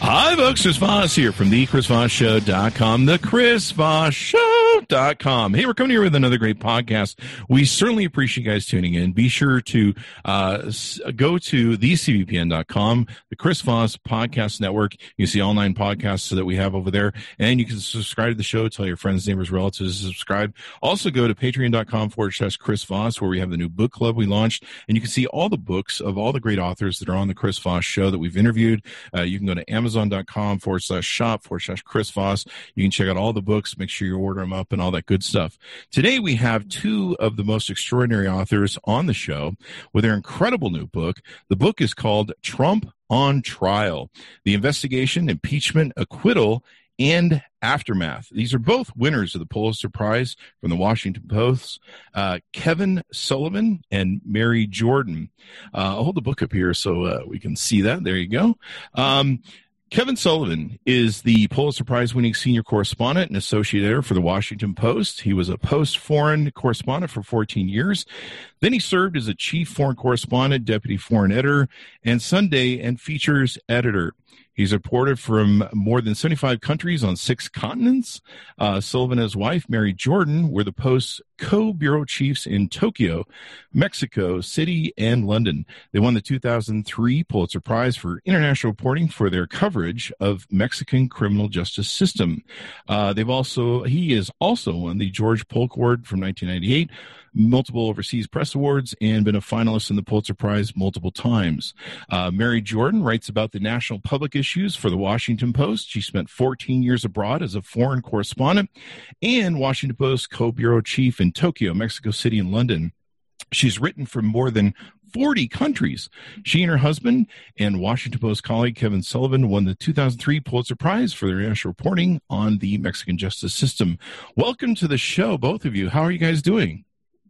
Hi, folks. Chris Voss here from the ChrisVossShow.com, the ChrisVossShow.com. Hey, we're coming here with another great podcast. We certainly appreciate you guys tuning in. Be sure to uh, go to thecvpn.com, the Chris Voss Podcast Network. You see all nine podcasts that we have over there, and you can subscribe to the show, tell your friends, neighbors, relatives to subscribe. Also, go to patreon.com forward slash Chris Voss, where we have the new book club we launched, and you can see all the books of all the great authors that are on the Chris Voss Show that we've interviewed. Uh, you can go to Amazon amazon.com forward slash shop forward slash Chris Voss. You can check out all the books, make sure you order them up and all that good stuff. Today we have two of the most extraordinary authors on the show with their incredible new book. The book is called Trump on Trial, the investigation, impeachment, acquittal, and Aftermath. These are both winners of the Pulitzer Prize from the Washington Post. Uh, Kevin Sullivan and Mary Jordan. Uh, I'll hold the book up here so uh, we can see that. There you go. Um, Kevin Sullivan is the Pulitzer Prize winning senior correspondent and associate editor for the Washington Post. He was a post foreign correspondent for 14 years. Then he served as a chief foreign correspondent, deputy foreign editor, and Sunday and features editor. He's reported from more than 75 countries on six continents. Uh, Sullivan and his wife, Mary Jordan, were the Post's co bureau chiefs in Tokyo, Mexico City, and London. They won the 2003 Pulitzer Prize for international reporting for their coverage of Mexican criminal justice system. Uh, they've also, he is also won the George Polk Award from 1998 multiple overseas press awards and been a finalist in the Pulitzer Prize multiple times. Uh, Mary Jordan writes about the national public issues for the Washington Post. She spent 14 years abroad as a foreign correspondent and Washington Post co-bureau chief in Tokyo, Mexico City, and London. She's written for more than 40 countries. She and her husband and Washington Post colleague Kevin Sullivan won the 2003 Pulitzer Prize for their international reporting on the Mexican justice system. Welcome to the show, both of you. How are you guys doing?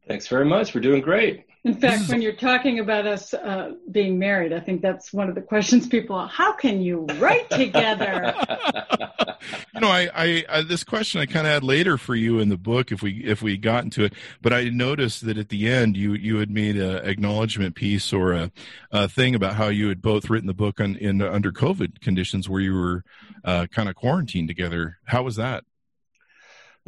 Thanks very much. We're doing great. In fact, when you're talking about us uh, being married, I think that's one of the questions people. How can you write together? you know, I, I, I, this question I kind of had later for you in the book if we if we got into it, but I noticed that at the end you you had made an acknowledgement piece or a, a, thing about how you had both written the book on, in under COVID conditions where you were uh, kind of quarantined together. How was that?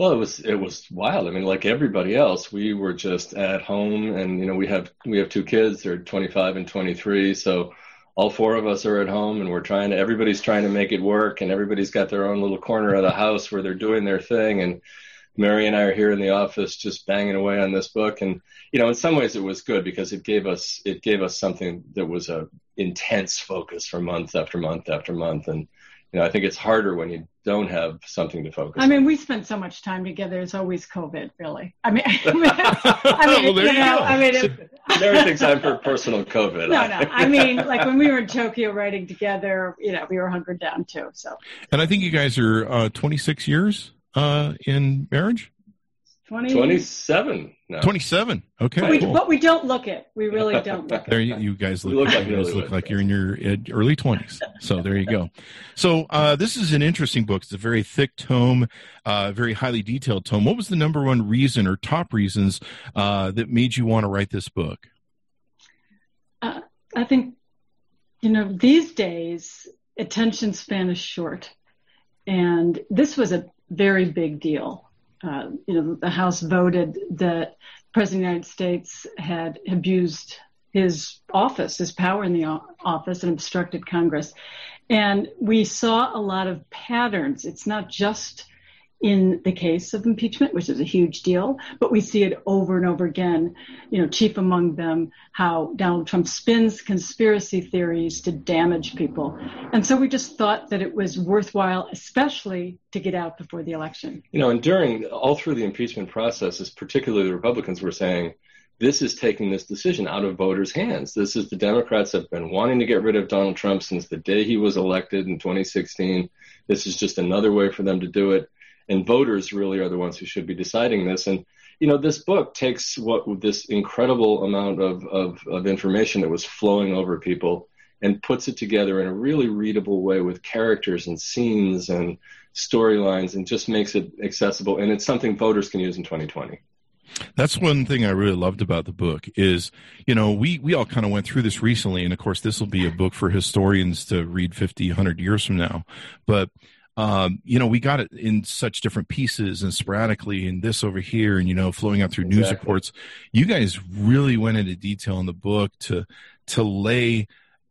Well, it was it was wild. I mean, like everybody else, we were just at home, and you know, we have we have two kids. They're 25 and 23, so all four of us are at home, and we're trying to. Everybody's trying to make it work, and everybody's got their own little corner of the house where they're doing their thing. And Mary and I are here in the office just banging away on this book, and you know, in some ways, it was good because it gave us it gave us something that was a intense focus for month after month after month, and you know, I think it's harder when you don't have something to focus. On. I mean, on. we spent so much time together. It's always COVID, really. I mean, I mean, well, you, know, I mean, it, everything's time for personal COVID. No, no. I mean, like when we were in Tokyo writing together, you know, we were hunkered down too. So. And I think you guys are uh, 26 years uh, in marriage. 20, 27 now. 27. Okay. But we, cool. but we don't look it. We really don't look it. There you, you guys look, look like, you guys look like you're in your early 20s. So there you go. So uh, this is an interesting book. It's a very thick tome, uh, very highly detailed tome. What was the number one reason or top reasons uh, that made you want to write this book? Uh, I think, you know, these days, attention span is short. And this was a very big deal uh, you know, the House voted that President of the United States had abused his office, his power in the office, and obstructed Congress. And we saw a lot of patterns. It's not just in the case of impeachment, which is a huge deal, but we see it over and over again, you know, chief among them, how Donald Trump spins conspiracy theories to damage people. And so we just thought that it was worthwhile, especially to get out before the election. You know, and during all through the impeachment process, particularly the Republicans were saying, this is taking this decision out of voters' hands. This is the Democrats have been wanting to get rid of Donald Trump since the day he was elected in 2016. This is just another way for them to do it. And voters really are the ones who should be deciding this. And, you know, this book takes what this incredible amount of, of, of information that was flowing over people and puts it together in a really readable way with characters and scenes and storylines and just makes it accessible. And it's something voters can use in 2020. That's one thing I really loved about the book is, you know, we, we all kind of went through this recently. And of course, this will be a book for historians to read 50, 100 years from now. But, um, you know, we got it in such different pieces and sporadically and this over here and, you know, flowing out through exactly. news reports. You guys really went into detail in the book to, to lay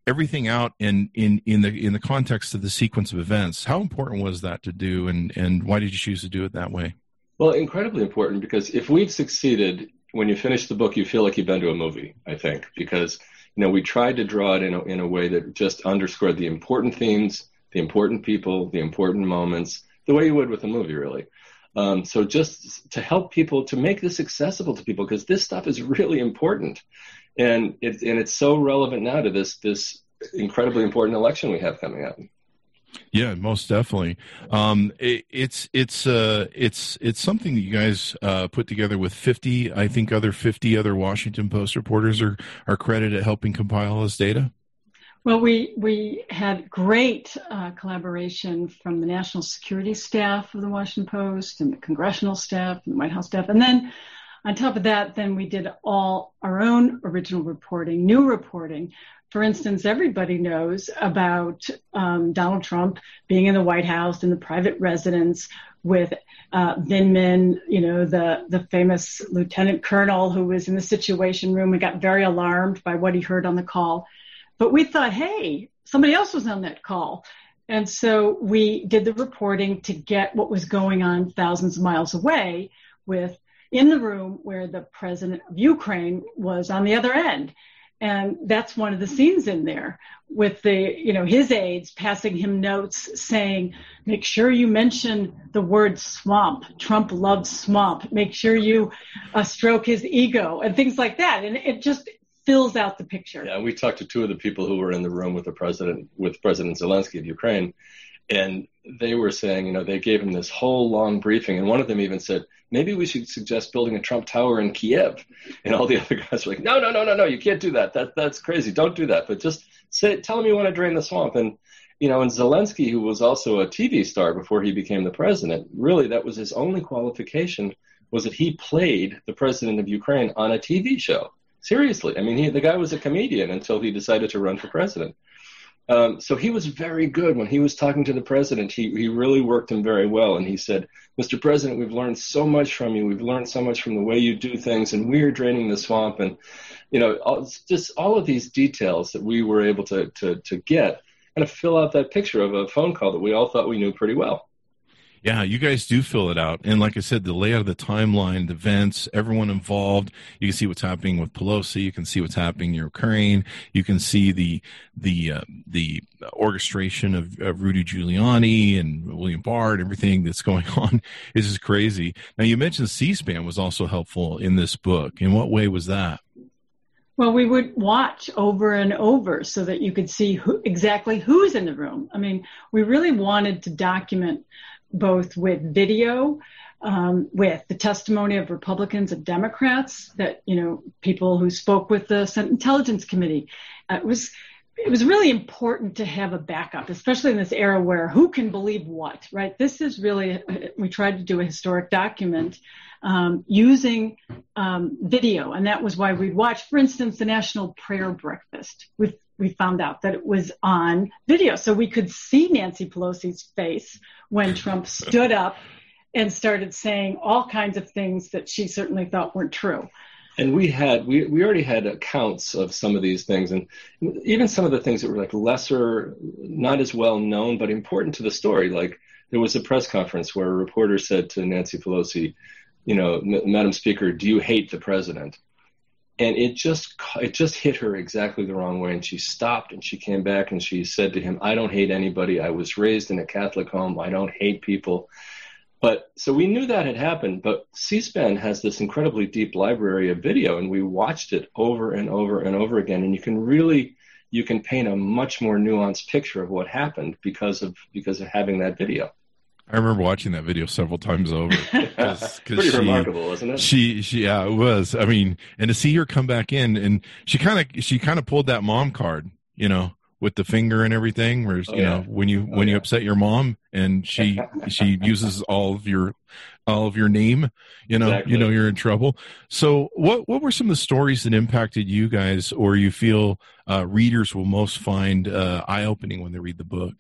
everything out in, in, in the, in the context of the sequence of events. How important was that to do and, and why did you choose to do it that way? Well, incredibly important because if we'd succeeded, when you finish the book, you feel like you've been to a movie, I think, because, you know, we tried to draw it in a, in a way that just underscored the important themes, the important people, the important moments, the way you would with a movie, really. Um, so just to help people to make this accessible to people because this stuff is really important, and it, and it's so relevant now to this this incredibly important election we have coming up. Yeah, most definitely. Um, it, it's it's uh, it's it's something that you guys uh, put together with fifty. I think other fifty other Washington Post reporters are are credited at helping compile this data. Well, we we had great uh, collaboration from the national security staff of the Washington Post and the congressional staff and the White House staff, and then on top of that, then we did all our own original reporting, new reporting for instance, everybody knows about um, Donald Trump being in the White House in the private residence with uh, Vindman, you know, the the famous lieutenant colonel who was in the Situation Room and got very alarmed by what he heard on the call. But we thought, hey, somebody else was on that call. And so we did the reporting to get what was going on thousands of miles away with in the room where the president of Ukraine was on the other end. And that's one of the scenes in there with the, you know, his aides passing him notes saying, make sure you mention the word swamp. Trump loves swamp. Make sure you uh, stroke his ego and things like that. And it just fills out the picture. Yeah, we talked to two of the people who were in the room with the president, with President Zelensky of Ukraine, and they were saying, you know, they gave him this whole long briefing, and one of them even said, maybe we should suggest building a Trump Tower in Kiev. And all the other guys were like, no, no, no, no, no, you can't do that. That that's crazy. Don't do that. But just say, tell him you want to drain the swamp. And you know, and Zelensky, who was also a TV star before he became the president, really that was his only qualification was that he played the president of Ukraine on a TV show. Seriously, I mean, he, the guy was a comedian until he decided to run for president. Um, so he was very good when he was talking to the president. He he really worked him very well, and he said, "Mr. President, we've learned so much from you. We've learned so much from the way you do things, and we're draining the swamp." And you know, all, just all of these details that we were able to to to get kind of fill out that picture of a phone call that we all thought we knew pretty well. Yeah, you guys do fill it out. And like I said, the layout of the timeline, the events, everyone involved. You can see what's happening with Pelosi. You can see what's happening in Ukraine. You can see the, the, uh, the orchestration of, of Rudy Giuliani and William Barr and everything that's going on. This is crazy. Now you mentioned C-SPAN was also helpful in this book. In what way was that? Well, we would watch over and over so that you could see who, exactly who's in the room. I mean, we really wanted to document both with video, um, with the testimony of Republicans and Democrats, that you know people who spoke with the Senate Intelligence Committee. Uh, it was it was really important to have a backup, especially in this era where who can believe what, right? This is really we tried to do a historic document um, using um, video, and that was why we watched, for instance, the National Prayer Breakfast. We we found out that it was on video, so we could see Nancy Pelosi's face when Trump stood up and started saying all kinds of things that she certainly thought weren't true. And we had we we already had accounts of some of these things, and even some of the things that were like lesser, not as well known, but important to the story. Like there was a press conference where a reporter said to Nancy Pelosi, "You know, Madam Speaker, do you hate the president?" And it just it just hit her exactly the wrong way and she stopped and she came back and she said to him i don't hate anybody i was raised in a catholic home i don't hate people But so we knew that had happened, but C-SPAN has this incredibly deep library of video and we watched it over and over and over again. And you can really, you can paint a much more nuanced picture of what happened because of, because of having that video. I remember watching that video several times over. Cause, Pretty she, remarkable, isn't it? She, she, yeah, it was. I mean, and to see her come back in, and she kind of, she kind of pulled that mom card, you know, with the finger and everything. Where oh, you yeah. know, when you oh, when yeah. you upset your mom, and she she uses all of your all of your name, you know, exactly. you know, you're in trouble. So, what what were some of the stories that impacted you guys, or you feel uh, readers will most find uh, eye opening when they read the book?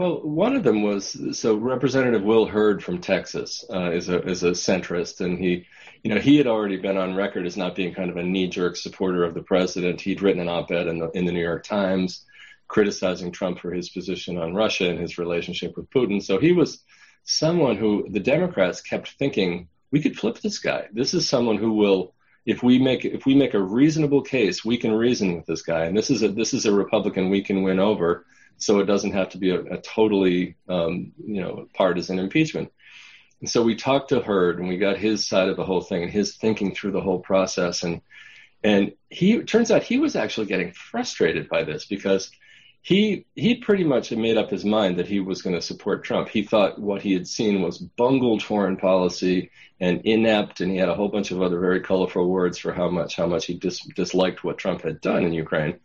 Well, one of them was so Representative Will Hurd from Texas uh, is a is a centrist, and he, you know, he had already been on record as not being kind of a knee jerk supporter of the president. He'd written an op-ed in the in the New York Times criticizing Trump for his position on Russia and his relationship with Putin. So he was someone who the Democrats kept thinking we could flip this guy. This is someone who will if we make if we make a reasonable case, we can reason with this guy, and this is a this is a Republican we can win over so it doesn't have to be a, a totally um, you know partisan impeachment. And so we talked to Hurd and we got his side of the whole thing and his thinking through the whole process and and he turns out he was actually getting frustrated by this because he he pretty much had made up his mind that he was going to support Trump. He thought what he had seen was bungled foreign policy and inept, and he had a whole bunch of other very colorful words for how much how much he dis- disliked what Trump had done in Ukraine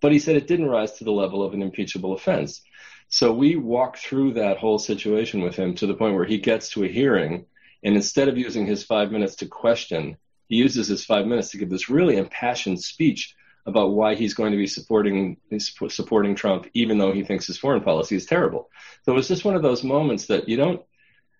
but he said it didn't rise to the level of an impeachable offense. So we walk through that whole situation with him to the point where he gets to a hearing, and instead of using his five minutes to question, he uses his five minutes to give this really impassioned speech about why he's going to be supporting supporting Trump, even though he thinks his foreign policy is terrible. So it was just one of those moments that you don't.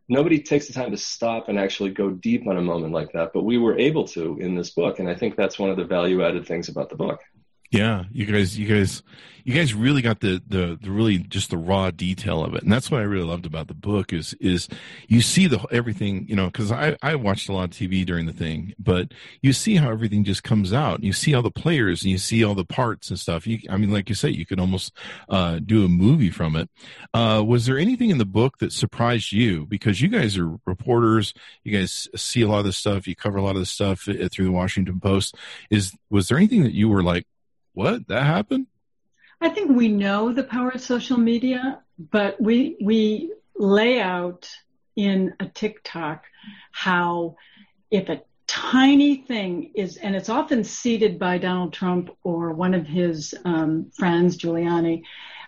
Nobody takes the time to stop and actually go deep on a moment like that, but we were able to in this book, and I think that's one of the value added things about the book. Yeah, you guys, you guys, you guys really got the, the, the really just the raw detail of it, and that's what I really loved about the book is is you see the everything you know because I I watched a lot of TV during the thing, but you see how everything just comes out. You see all the players and you see all the parts and stuff. You, I mean, like you say, you could almost uh, do a movie from it. Uh, was there anything in the book that surprised you because you guys are reporters, you guys see a lot of this stuff, you cover a lot of this stuff uh, through the Washington Post. Is was there anything that you were like what that happened? I think we know the power of social media, but we we lay out in a tick-tock how if a tiny thing is, and it's often seeded by Donald Trump or one of his um, friends, Giuliani,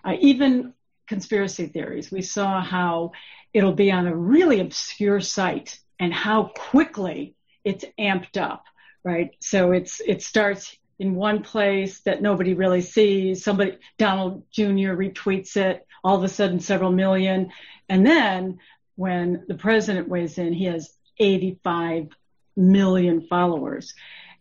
uh, even conspiracy theories. We saw how it'll be on a really obscure site and how quickly it's amped up, right? So it's it starts in one place that nobody really sees. Somebody, Donald Jr. retweets it, all of a sudden several million. And then when the president weighs in, he has 85 million followers.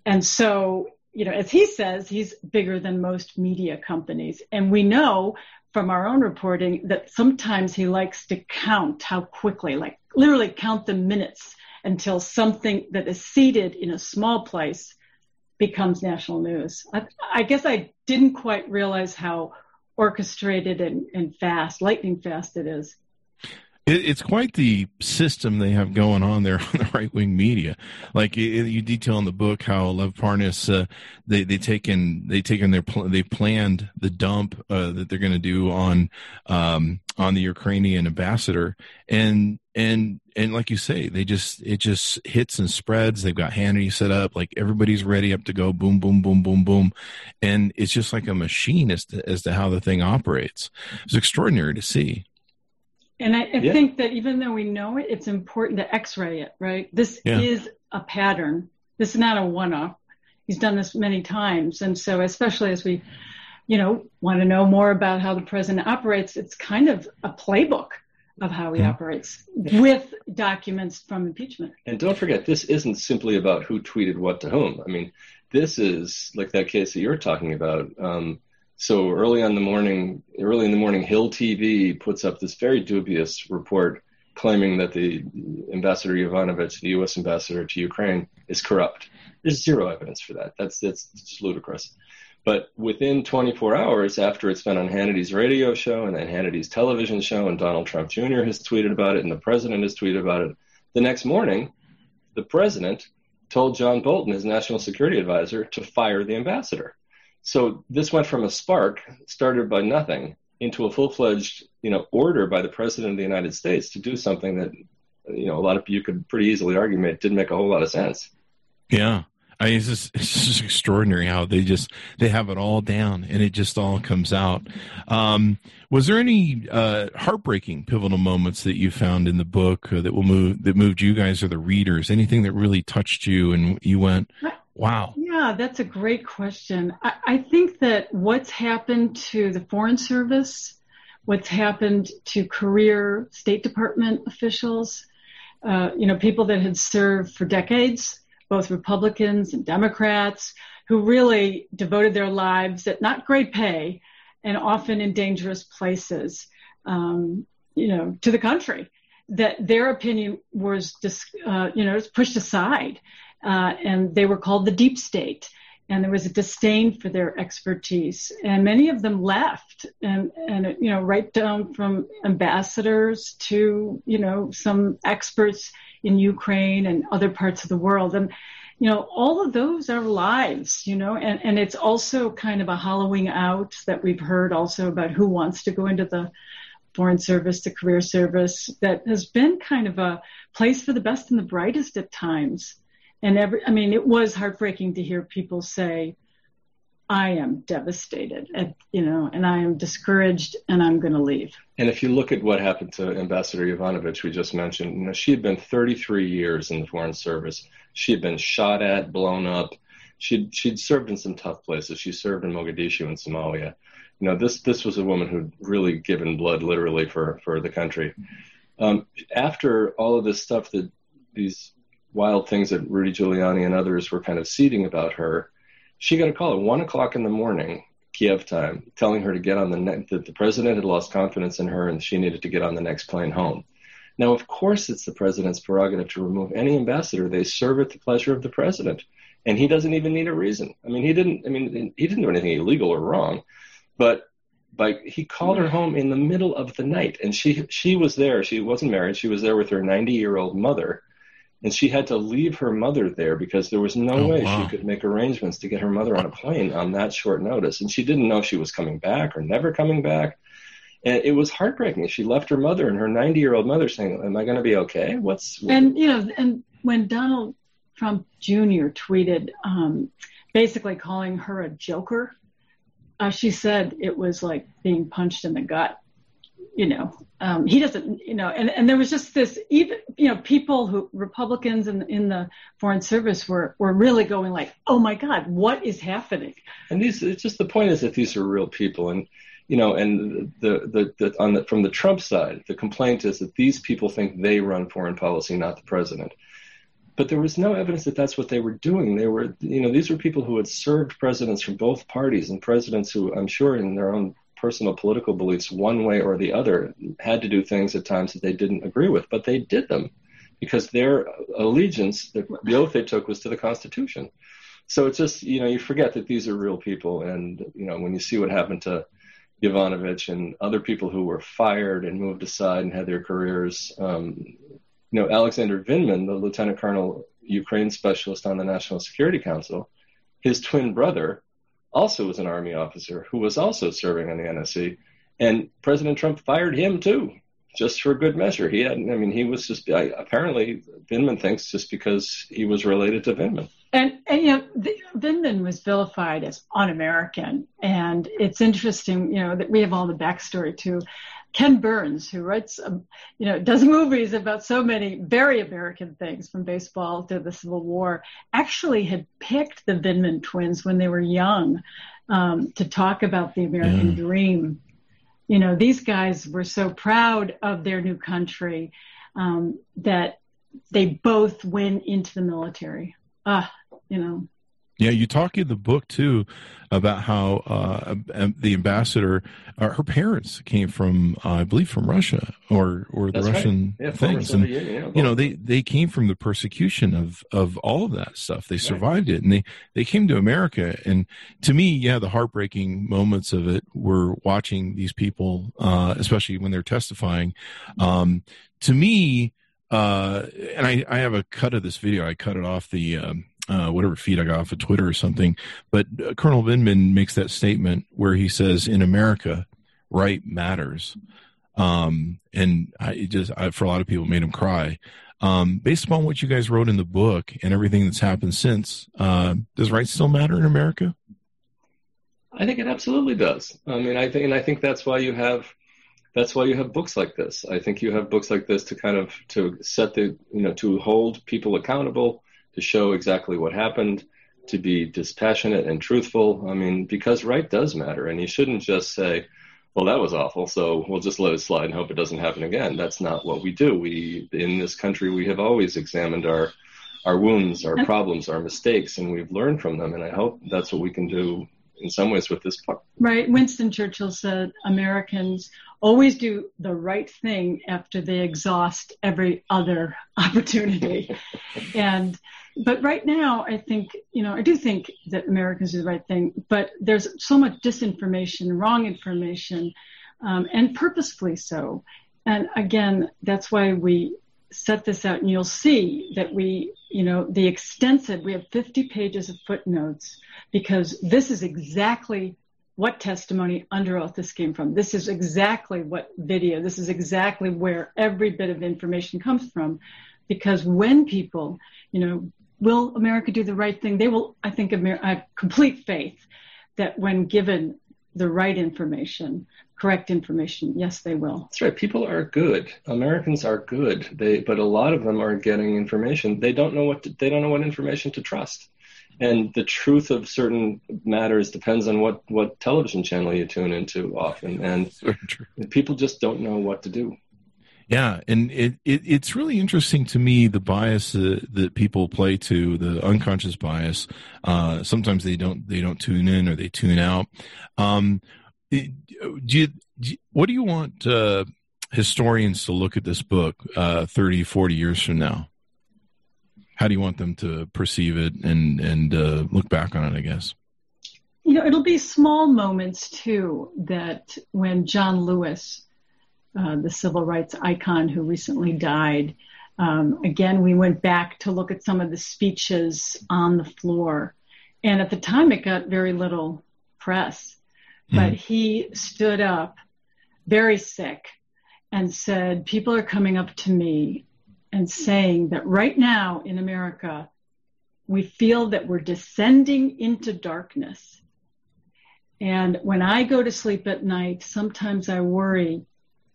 And so, you know, as he says, he's bigger than most media companies. And we know from our own reporting that sometimes he likes to count how quickly, like literally count the minutes until something that is seeded in a small place becomes national news. I, I guess I didn't quite realize how orchestrated and, and fast, lightning fast it is. It, it's quite the system they have going on there on the right wing media. Like it, you detail in the book how Lev Parnas uh, they they taken they taken their pl- they planned the dump uh, that they're going to do on um, on the Ukrainian ambassador and and and like you say they just it just hits and spreads they've got Hannity set up like everybody's ready up to go boom boom boom boom boom and it's just like a machine as to as to how the thing operates it's extraordinary to see and I, I yeah. think that even though we know it, it's important to x-ray it, right? This yeah. is a pattern. This is not a one-off. He's done this many times. And so especially as we, you know, want to know more about how the president operates, it's kind of a playbook of how he yeah. operates with documents from impeachment. And don't forget, this isn't simply about who tweeted what to whom. I mean, this is like that case that you're talking about. Um, so early on the morning, early in the morning, Hill TV puts up this very dubious report claiming that the ambassador Yovanovitch, the U.S. ambassador to Ukraine, is corrupt. There's zero evidence for that. That's that's just ludicrous. But within 24 hours after it's been on Hannity's radio show and then Hannity's television show, and Donald Trump Jr. has tweeted about it, and the president has tweeted about it, the next morning, the president told John Bolton, his national security advisor, to fire the ambassador. So this went from a spark started by nothing into a full-fledged, you know, order by the president of the United States to do something that, you know, a lot of you could pretty easily argue didn't make a whole lot of sense. Yeah. I mean, it's just, it's just extraordinary how they just they have it all down and it just all comes out. Um, was there any uh, heartbreaking pivotal moments that you found in the book that will move that moved you guys or the readers? Anything that really touched you and you went, Wow. Yeah, that's a great question. I, I, think that what's happened to the Foreign Service, what's happened to career State Department officials, uh, you know, people that had served for decades, both Republicans and Democrats, who really devoted their lives at not great pay and often in dangerous places, um, you know, to the country, that their opinion was, uh, you know, was pushed aside uh, and they were called the deep state. And there was a disdain for their expertise, and many of them left, and and you know right down from ambassadors to you know some experts in Ukraine and other parts of the world, and you know all of those are lives, you know, and and it's also kind of a hollowing out that we've heard also about who wants to go into the foreign service, the career service, that has been kind of a place for the best and the brightest at times. And every, I mean, it was heartbreaking to hear people say, I am devastated, and, you know, and I am discouraged and I'm going to leave. And if you look at what happened to Ambassador Yovanovitch, we just mentioned, you know, she had been 33 years in the Foreign Service. She had been shot at, blown up. She'd, she'd served in some tough places. She served in Mogadishu and Somalia. You know, this, this was a woman who'd really given blood literally for, for the country. Um, after all of this stuff that these wild things that Rudy Giuliani and others were kind of seeding about her, she got a call at one o'clock in the morning, Kiev time, telling her to get on the ne- that the president had lost confidence in her and she needed to get on the next plane home. Now, of course, it's the president's prerogative to remove any ambassador. They serve at the pleasure of the president, and he doesn't even need a reason. I mean, he didn't. I mean, he didn't do anything illegal or wrong, but but he called her home in the middle of the night, and she she was there. She wasn't married. She was there with her 90 year old mother, and she had to leave her mother there because there was no oh, way wow. she could make arrangements to get her mother on a plane on that short notice. And she didn't know if she was coming back or never coming back. And it was heartbreaking. She left her mother and her 90 year old mother saying, Am I going to be okay? What's. And, you know, and when Donald Trump Jr. tweeted, um, basically calling her a joker, uh, she said it was like being punched in the gut you know, um, he doesn't, you know, and, and there was just this, even, you know, people who, Republicans in, in the Foreign Service were, were really going like, oh my God, what is happening? And these, it's just the point is that these are real people. And, you know, and the, the, the, on the, from the Trump side, the complaint is that these people think they run foreign policy, not the president. But there was no evidence that that's what they were doing. They were, you know, these were people who had served presidents from both parties and presidents who I'm sure in their own personal political beliefs one way or the other had to do things at times that they didn't agree with, but they did them because their allegiance, the, the oath they took was to the Constitution. So it's just, you know, you forget that these are real people. And, you know, when you see what happened to Yovanovitch and other people who were fired and moved aside and had their careers, um, you know, Alexander Vindman, the lieutenant colonel Ukraine specialist on the National Security Council, his twin brother also was an army officer who was also serving on the NSC, and President Trump fired him too, just for good measure. He hadn't. I mean, he was just I, apparently Vindman thinks just because he was related to Vindman. And, and you know, the, Vindman was vilified as un-American, and it's interesting, you know, that we have all the backstory too. Ken Burns, who writes, um, you know, does movies about so many very American things from baseball to the Civil War, actually had picked the Vindman twins when they were young um, to talk about the American yeah. dream. You know, these guys were so proud of their new country um, that they both went into the military. Ah, you know, Yeah, you talk in the book too about how uh, the ambassador, uh, her parents came from, uh, I believe, from Russia or or the That's Russian right. yeah, things, and yeah, you know, they they came from the persecution of of all of that stuff. They survived right. it, and they they came to America. And to me, yeah, the heartbreaking moments of it were watching these people, uh, especially when they're testifying. Um, to me, uh, and I, I have a cut of this video. I cut it off the um, uh, whatever feed I got off of Twitter or something. But uh, Colonel Vindman makes that statement where he says, "In America, right matters," um, and I just I, for a lot of people made him cry. Um, based upon what you guys wrote in the book and everything that's happened since, uh, does right still matter in America? I think it absolutely does. I mean, I think, and I think that's why you have that's why you have books like this. I think you have books like this to kind of to set the you know to hold people accountable to show exactly what happened, to be dispassionate and truthful. I mean, because right does matter, and you shouldn't just say, "Well, that was awful, so we'll just let it slide and hope it doesn't happen again." That's not what we do. We in this country we have always examined our our wounds, our problems, our mistakes, and we've learned from them. And I hope that's what we can do in some ways with this part. Right. Winston Churchill said Americans always do the right thing after they exhaust every other opportunity. and but right now, I think, you know, I do think that Americans do the right thing, but there's so much disinformation, wrong information, um, and purposefully so. And again, that's why we set this out, and you'll see that we, you know, the extensive, we have 50 pages of footnotes because this is exactly what testimony under oath this came from. This is exactly what video, this is exactly where every bit of information comes from. Because when people, you know, will America do the right thing? They will, I think, I have complete faith that when given the right information, correct information, yes, they will. That's right. People are good. Americans are good. They, but a lot of them are getting information. They don't know what to, they don't know what information to trust. And the truth of certain matters depends on what, what television channel you tune into often. And people just don't know what to do. Yeah, and it, it it's really interesting to me the bias uh, that people play to the unconscious bias. Uh, sometimes they don't they don't tune in or they tune out. Um, do you, do you, what do you want uh, historians to look at this book uh, 30, 40 years from now? How do you want them to perceive it and and uh, look back on it? I guess. You know, it'll be small moments too that when John Lewis uh, the civil rights icon who recently died. Um, again, we went back to look at some of the speeches on the floor. And at the time, it got very little press. Mm. But he stood up, very sick, and said, People are coming up to me and saying that right now in America, we feel that we're descending into darkness. And when I go to sleep at night, sometimes I worry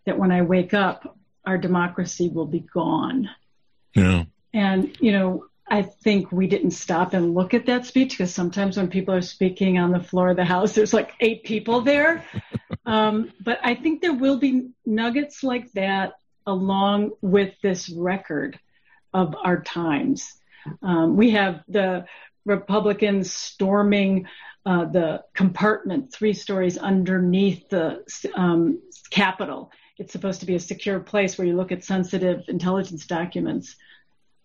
that when I wake up, our democracy will be gone. Yeah. And, you know, I think we didn't stop and look at that speech because sometimes when people are speaking on the floor of the House, there's like eight people there. um, but I think there will be nuggets like that along with this record of our times. Um, we have the Republicans storming uh, the compartment three stories underneath the um, Capitol it's supposed to be a secure place where you look at sensitive intelligence documents.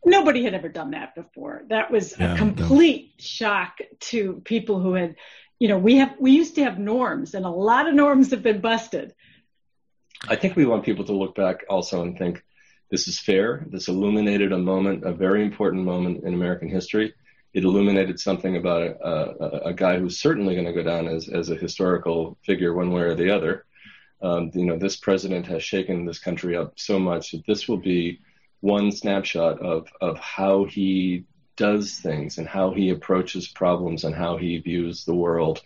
Nobody had ever done that before. That was yeah, a complete no. shock to people who had, you know, we have we used to have norms, and a lot of norms have been busted. I think we want people to look back also and think this is fair. This illuminated a moment, a very important moment in American history. It illuminated something about a, a, a guy who's certainly going to go down as, as a historical figure one way or the other um, you know, this president has shaken this country up so much that this will be one snapshot of, of how he does things and how he approaches problems and how he views the world.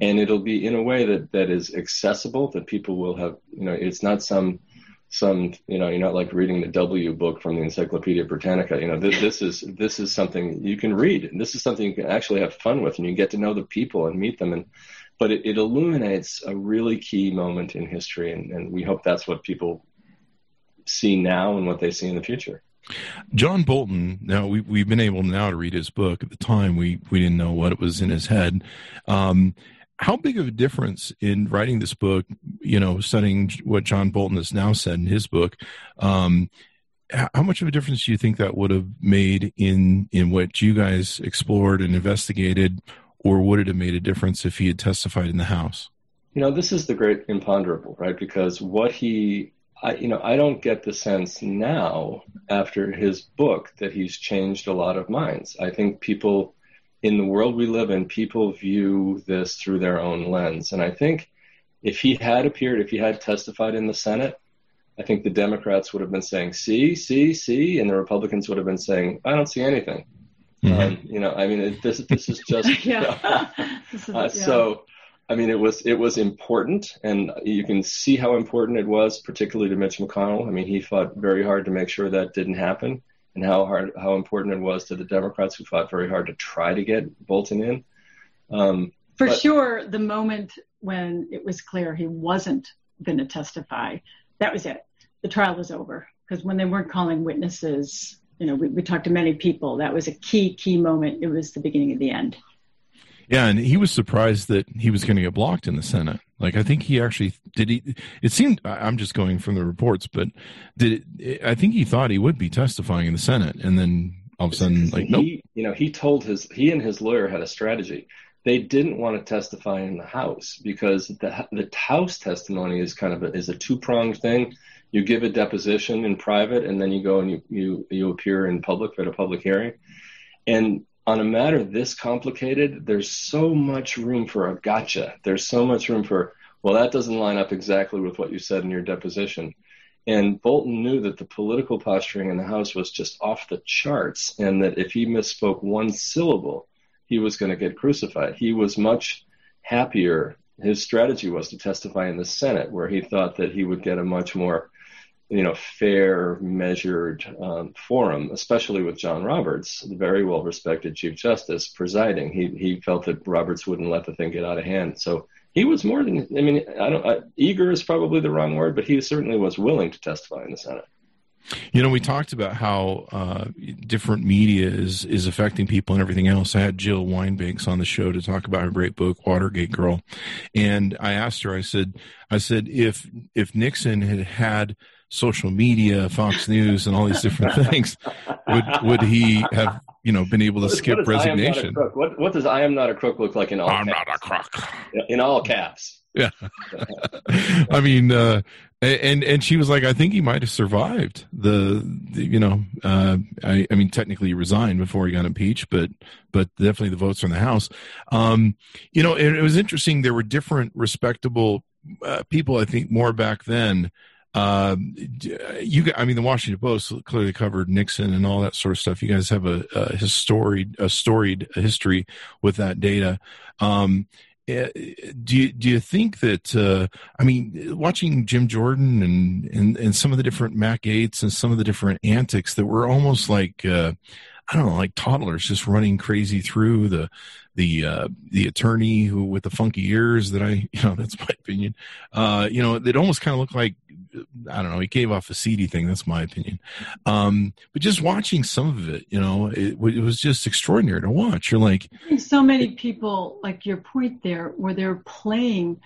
And it'll be in a way that, that is accessible, that people will have, you know, it's not some, some, you know, you're not like reading the W book from the Encyclopedia Britannica. You know, this, this is, this is something you can read and this is something you can actually have fun with and you get to know the people and meet them. And, but it, it illuminates a really key moment in history, and, and we hope that's what people see now and what they see in the future. John Bolton. Now we we've been able now to read his book. At the time, we we didn't know what it was in his head. Um, how big of a difference in writing this book? You know, studying what John Bolton has now said in his book. Um, how much of a difference do you think that would have made in in what you guys explored and investigated, or would it have made a difference if he had testified in the House? You know, this is the great imponderable, right? Because what he I, you know, I don't get the sense now after his book that he's changed a lot of minds. I think people in the world we live in, people view this through their own lens. And I think if he had appeared, if he had testified in the Senate, I think the Democrats would have been saying, see, see, see, and the Republicans would have been saying, I don't see anything. Mm-hmm. Um, you know, I mean, this, this is just, yeah. is, uh, yeah. so, I mean, it was it was important, and you can see how important it was, particularly to Mitch McConnell. I mean, he fought very hard to make sure that didn't happen, and how hard how important it was to the Democrats who fought very hard to try to get Bolton in. Um, For but, sure, the moment when it was clear he wasn't going to testify, that was it. The trial was over because when they weren't calling witnesses, you know, we, we talked to many people. That was a key key moment. It was the beginning of the end. Yeah, and he was surprised that he was going to get blocked in the Senate. Like I think he actually did. He it seemed I'm just going from the reports, but did it, I think he thought he would be testifying in the Senate, and then all of a sudden, like nope. You know, he told his he and his lawyer had a strategy. They didn't want to testify in the House because the the House testimony is kind of a, is a two pronged thing. You give a deposition in private, and then you go and you you you appear in public at a public hearing. And on a matter this complicated, there's so much room for a gotcha. There's so much room for, well, that doesn't line up exactly with what you said in your deposition. And Bolton knew that the political posturing in the House was just off the charts, and that if he misspoke one syllable, he was going to get crucified. He was much happier. His strategy was to testify in the Senate, where he thought that he would get a much more you know, fair, measured um, forum, especially with John Roberts, the very well respected Chief Justice, presiding. He he felt that Roberts wouldn't let the thing get out of hand. So he was more than I mean, I don't I, eager is probably the wrong word, but he certainly was willing to testify in the Senate. You know, we talked about how uh, different media is is affecting people and everything else. I had Jill Wine-Banks on the show to talk about her great book, Watergate Girl, and I asked her. I said, I said if if Nixon had had social media, Fox News, and all these different things, would would he have you know been able to what, skip what resignation? What what does "I am not a crook" look like in all? I'm caps? not a crook. In all caps. Yeah, I mean, uh, and and she was like, I think he might have survived the, the you know, uh, I, I mean, technically he resigned before he got impeached, but but definitely the votes from the House. Um, you know, it, it was interesting. There were different respectable uh, people. I think more back then um, you, I mean, the Washington Post clearly covered Nixon and all that sort of stuff. You guys have a, a storied, a storied history with that data. Um, eh, do you do you think that uh, I mean watching Jim Jordan and, and and some of the different Matt Gaetz and some of the different antics that were almost like uh, I don't know like toddlers just running crazy through the the uh, the attorney who with the funky ears that I you know that's my opinion uh, you know it almost kind of looked like I don't know. He gave off a seedy thing. That's my opinion. Um, but just watching some of it, you know, it, it, was just extraordinary to watch. You're like, so many people, like your point there, where they're playing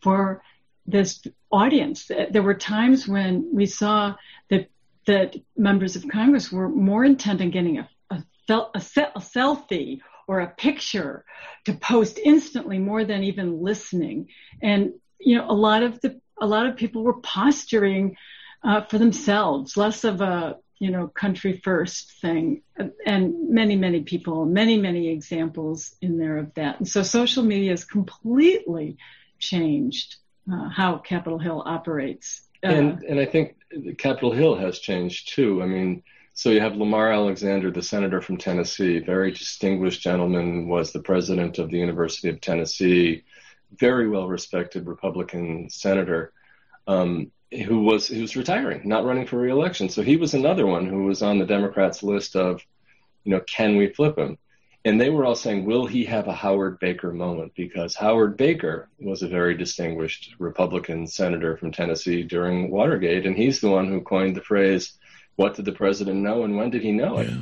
for this audience. There were times when we saw that that members of Congress were more intent on getting a a, a, a selfie or a picture to post instantly more than even listening. And you know, a lot of the a lot of people were posturing uh, for themselves, less of a you know country first thing, and many many people, many many examples in there of that. And so social media has completely changed uh, how Capitol Hill operates. Uh, and and I think Capitol Hill has changed too. I mean. So you have Lamar Alexander, the senator from Tennessee, very distinguished gentleman, was the president of the University of Tennessee, very well respected Republican senator um, who was who was retiring, not running for reelection. So he was another one who was on the Democrats' list of, you know, can we flip him? And they were all saying, will he have a Howard Baker moment? Because Howard Baker was a very distinguished Republican senator from Tennessee during Watergate, and he's the one who coined the phrase what did the president know and when did he know it? Yeah.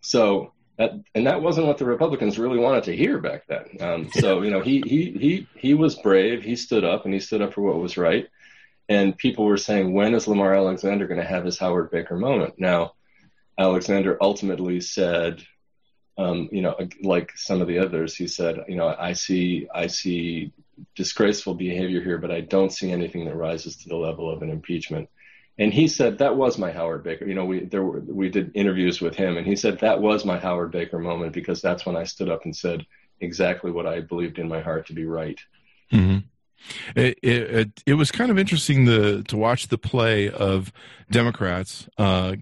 So that and that wasn't what the Republicans really wanted to hear back then. Um, so you know he he he he was brave. He stood up and he stood up for what was right. And people were saying, when is Lamar Alexander going to have his Howard Baker moment? Now, Alexander ultimately said, um, you know, like some of the others, he said, you know, I see I see disgraceful behavior here, but I don't see anything that rises to the level of an impeachment and he said that was my Howard Baker. You know, we there were, we did interviews with him, and he said that was my Howard Baker moment because that's when I stood up and said exactly what I believed in my heart to be right. Mm-hmm. It, it, it was kind of interesting to to watch the play of Democrats uh,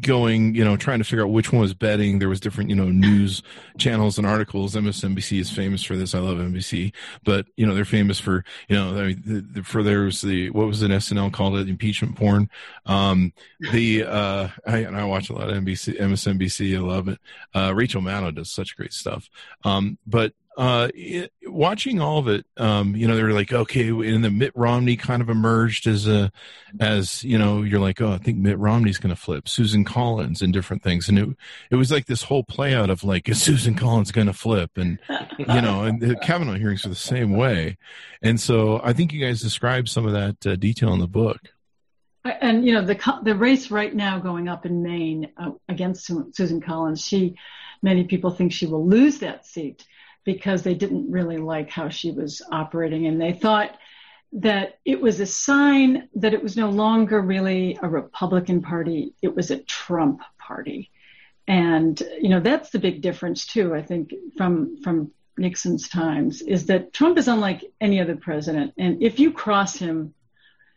going, you know, trying to figure out which one was betting. There was different, you know, news channels and articles. MSNBC is famous for this. I love NBC, but you know, they're famous for, you know, I mean, the, the, for there's the what was an SNL called it impeachment porn. Um, the uh, I, and I watch a lot of NBC, MSNBC. I love it. Uh, Rachel Maddow does such great stuff. Um, but uh, it, watching all of it, um, you know, they were like, okay, and the Mitt Romney kind of emerged as a, as you know, you're like, oh, I think Mitt Romney's going to flip, Susan Collins, and different things, and it, it was like this whole play out of like, is Susan Collins going to flip, and you know, and the Kavanaugh hearings are the same way, and so I think you guys described some of that uh, detail in the book. And you know, the the race right now going up in Maine uh, against Susan Collins, she, many people think she will lose that seat because they didn't really like how she was operating and they thought that it was a sign that it was no longer really a Republican party, it was a Trump party. And you know that's the big difference too. I think from from Nixon's times is that Trump is unlike any other president, and if you cross him,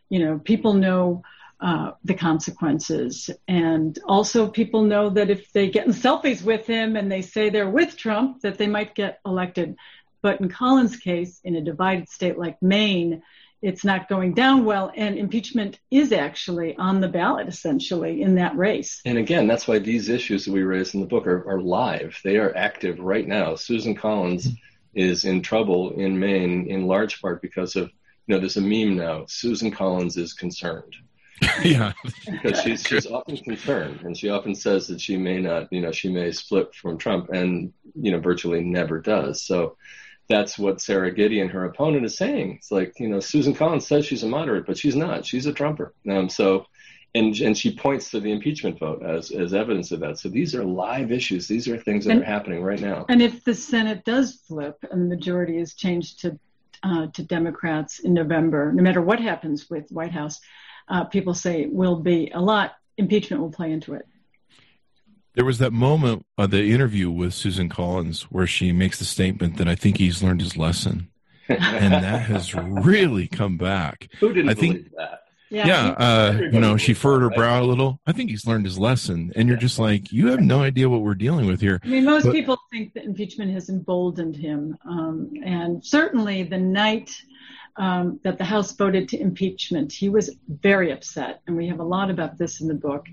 you know people know uh, the consequences. And also, people know that if they get in selfies with him and they say they're with Trump, that they might get elected. But in Collins' case, in a divided state like Maine, it's not going down well, and impeachment is actually on the ballot essentially in that race. And again, that's why these issues that we raise in the book are, are live. They are active right now. Susan Collins is in trouble in Maine in large part because of, you know, there's a meme now. Susan Collins is concerned. yeah, because she's she's often concerned, and she often says that she may not, you know, she may split from Trump, and you know, virtually never does. So that's what Sara Gideon, her opponent, is saying. It's like, you know, Susan Collins says she's a moderate, but she's not. She's a Trumper. Um, so, and and she points to the impeachment vote as as evidence of that. So these are live issues. These are things that and, are happening right now. And if the Senate does flip and the majority is changed to uh, to Democrats in November, no matter what happens with White House uh, people say will be a lot. Impeachment will play into it. There was that moment of the interview with Susan Collins where she makes the statement that I think he's learned his lesson, and that has really come back. Who didn't I think, that? Yeah, yeah uh, you know, she furrowed her brow a little. I think he's learned his lesson, and you're just like, you have no idea what we're dealing with here. I mean, most but, people think that impeachment has emboldened him, um, and certainly the night um, that the House voted to impeachment. He was very upset, and we have a lot about this in the book.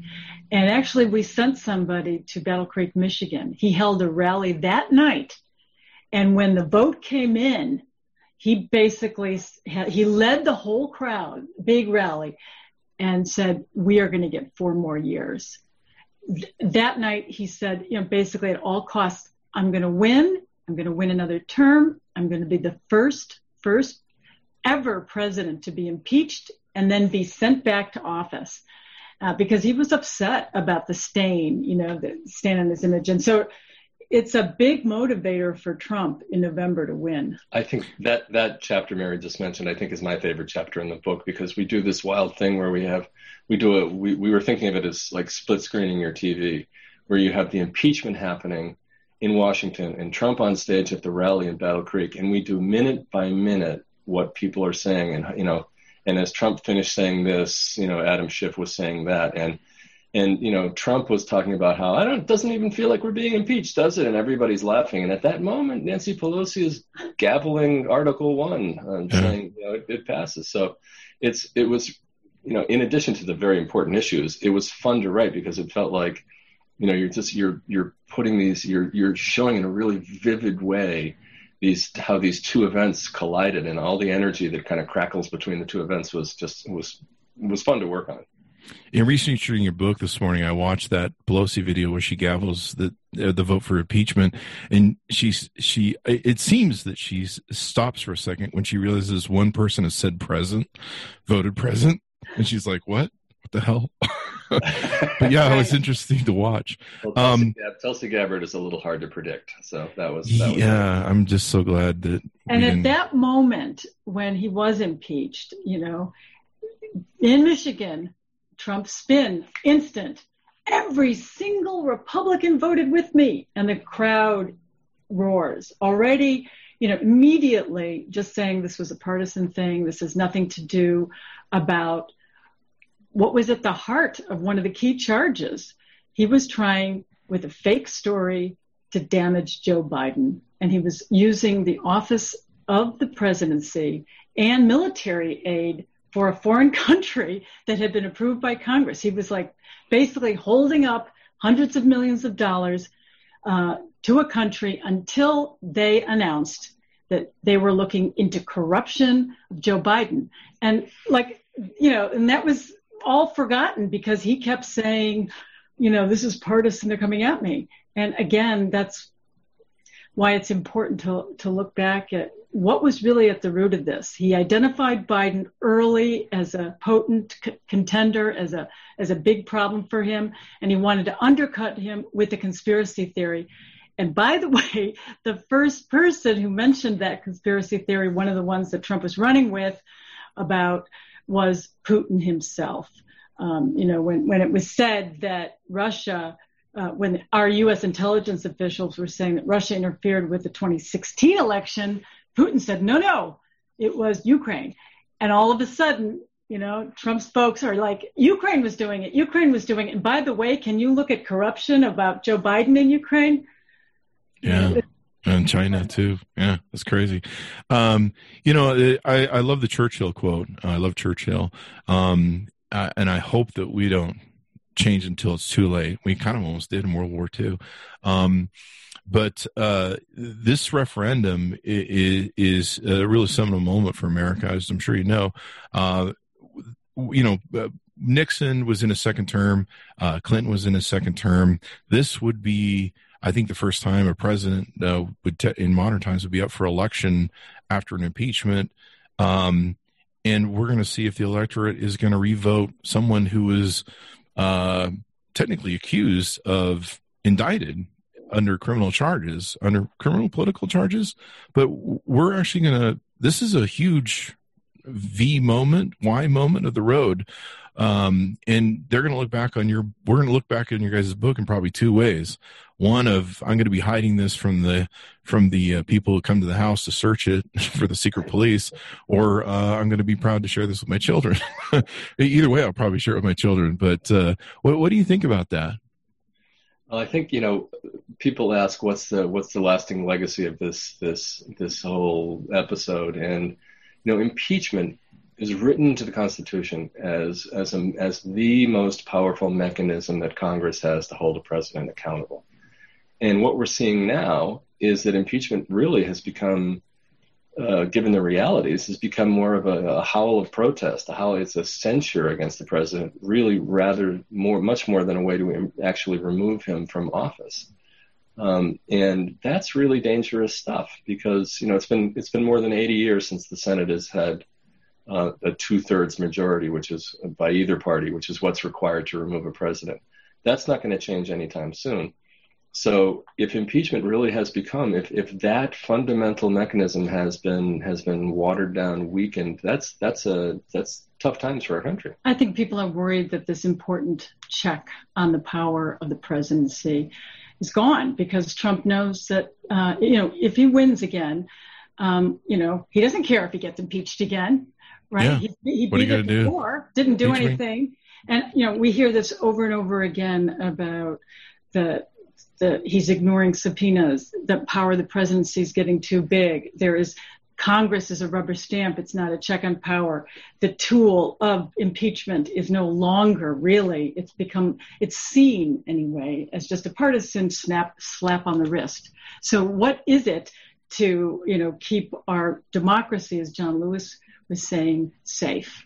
And actually, we sent somebody to Battle Creek, Michigan. He held a rally that night, and when the vote came in, he basically he led the whole crowd, big rally, and said, "We are going to get four more years." that night, he said, you know, basically at all costs, I'm going to win. I'm going to win another term. I'm going to be the first first ever president to be impeached and then be sent back to office uh, because he was upset about the stain, you know, the stain on his image. And so it's a big motivator for Trump in November to win. I think that that chapter Mary just mentioned, I think, is my favorite chapter in the book because we do this wild thing where we have we do it. we, we were thinking of it as like split screening your TV, where you have the impeachment happening in Washington and Trump on stage at the rally in Battle Creek, and we do minute by minute what people are saying and you know and as Trump finished saying this, you know, Adam Schiff was saying that and and you know, Trump was talking about how I don't it doesn't even feel like we're being impeached, does it? And everybody's laughing. And at that moment, Nancy Pelosi is gabbling Article One, and yeah. saying you know it, it passes. So it's it was you know, in addition to the very important issues, it was fun to write because it felt like you know you're just you're you're putting these you're you're showing in a really vivid way these how these two events collided and all the energy that kind of crackles between the two events was just was was fun to work on. In researching your book this morning, I watched that Pelosi video where she gavels the uh, the vote for impeachment, and she's she. It seems that she stops for a second when she realizes one person has said present, voted present, and she's like, "What? What the hell?" but yeah, it was interesting to watch. Well, Tulsi, um, Tulsi Gabbard is a little hard to predict, so that was. That was yeah, it. I'm just so glad that. And at that moment when he was impeached, you know, in Michigan, Trump spin, instant. Every single Republican voted with me. And the crowd roars. Already, you know, immediately just saying this was a partisan thing. This has nothing to do about what was at the heart of one of the key charges. He was trying with a fake story to damage Joe Biden. And he was using the office of the presidency and military aid for a foreign country that had been approved by Congress. He was like basically holding up hundreds of millions of dollars uh, to a country until they announced that they were looking into corruption of Joe Biden. And like, you know, and that was all forgotten because he kept saying, you know, this is partisan, they're coming at me. And again, that's why it's important to, to look back at what was really at the root of this. He identified Biden early as a potent c- contender, as a as a big problem for him, and he wanted to undercut him with a conspiracy theory. And by the way, the first person who mentioned that conspiracy theory, one of the ones that Trump was running with about, was Putin himself. Um, you know, when when it was said that Russia uh, when our U.S. intelligence officials were saying that Russia interfered with the 2016 election, Putin said, no, no, it was Ukraine. And all of a sudden, you know, Trump's folks are like, Ukraine was doing it. Ukraine was doing it. And by the way, can you look at corruption about Joe Biden in Ukraine? Yeah. And China too. Yeah, that's crazy. Um, you know, I, I love the Churchill quote. I love Churchill. Um, and I hope that we don't change until it's too late. We kind of almost did in World War II. Um, but uh, this referendum is, is, a really seminal moment for America, as I'm sure you know. Uh, you know, uh, Nixon was in a second term. Uh, Clinton was in a second term. This would be, I think, the first time a president uh, would, te- in modern times, would be up for election after an impeachment. Um, and we're going to see if the electorate is going to revote someone who is uh, technically accused of indicted under criminal charges, under criminal political charges. But we're actually going to, this is a huge V moment, Y moment of the road. Um, and they're going to look back on your, we're going to look back on your guys' book in probably two ways. One of, I'm going to be hiding this from the, from the uh, people who come to the house to search it for the secret police, or uh, I'm going to be proud to share this with my children. Either way, I'll probably share it with my children. But uh, what, what do you think about that? Well, I think you know people ask what's the what's the lasting legacy of this this this whole episode, and you know impeachment is written into the Constitution as as a, as the most powerful mechanism that Congress has to hold a president accountable. And what we're seeing now is that impeachment really has become uh, given the realities, has become more of a, a, howl of protest, a howl. It's a censure against the president, really, rather more, much more than a way to actually remove him from office. Um, and that's really dangerous stuff because you know it's been it's been more than 80 years since the Senate has had uh, a two-thirds majority, which is by either party, which is what's required to remove a president. That's not going to change anytime soon. So if impeachment really has become, if, if that fundamental mechanism has been has been watered down, weakened, that's that's a that's tough times for our country. I think people are worried that this important check on the power of the presidency is gone because Trump knows that uh, you know if he wins again, um, you know he doesn't care if he gets impeached again, right? Yeah. He, he beat it before, do? didn't do anything, and you know we hear this over and over again about the the, he's ignoring subpoenas. The power of the presidency is getting too big. There is Congress is a rubber stamp. It's not a check on power. The tool of impeachment is no longer really. It's become, it's seen anyway as just a partisan snap, slap on the wrist. So what is it to, you know, keep our democracy, as John Lewis was saying, safe?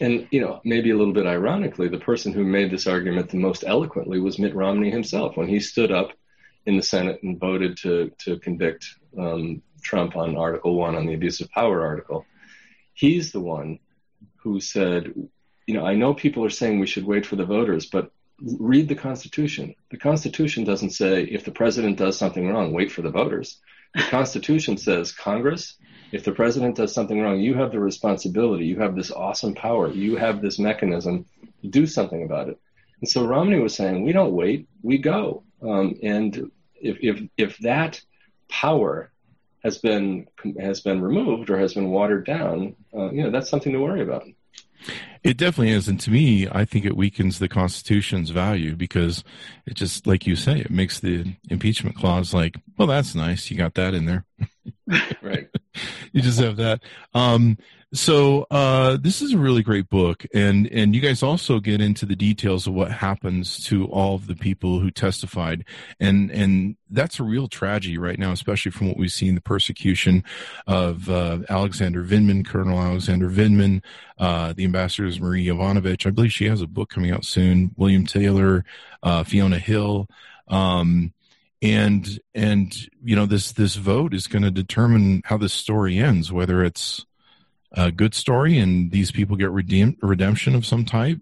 And, you know, maybe a little bit ironically, the person who made this argument the most eloquently was Mitt Romney himself when he stood up in the Senate and voted to, to convict um, Trump on Article 1 on the abuse of power article. He's the one who said, you know, I know people are saying we should wait for the voters, but read the Constitution. The Constitution doesn't say if the president does something wrong, wait for the voters. The Constitution says Congress, if the president does something wrong, you have the responsibility. You have this awesome power. You have this mechanism to do something about it. And so Romney was saying, we don't wait, we go. Um, and if, if, if that power has been has been removed or has been watered down, uh, you know, that's something to worry about. It definitely is, and to me, I think it weakens the Constitution's value because it just, like you say, it makes the impeachment clause like, well, that's nice, you got that in there. right. you just have that. Um, so uh, this is a really great book, and and you guys also get into the details of what happens to all of the people who testified, and and that's a real tragedy right now, especially from what we've seen the persecution of uh, Alexander Vindman, Colonel Alexander Vindman, uh, the ambassadors Marie Yovanovitch. I believe she has a book coming out soon. William Taylor, uh, Fiona Hill. Um, and and you know this this vote is going to determine how this story ends whether it's a good story and these people get redeemed redemption of some type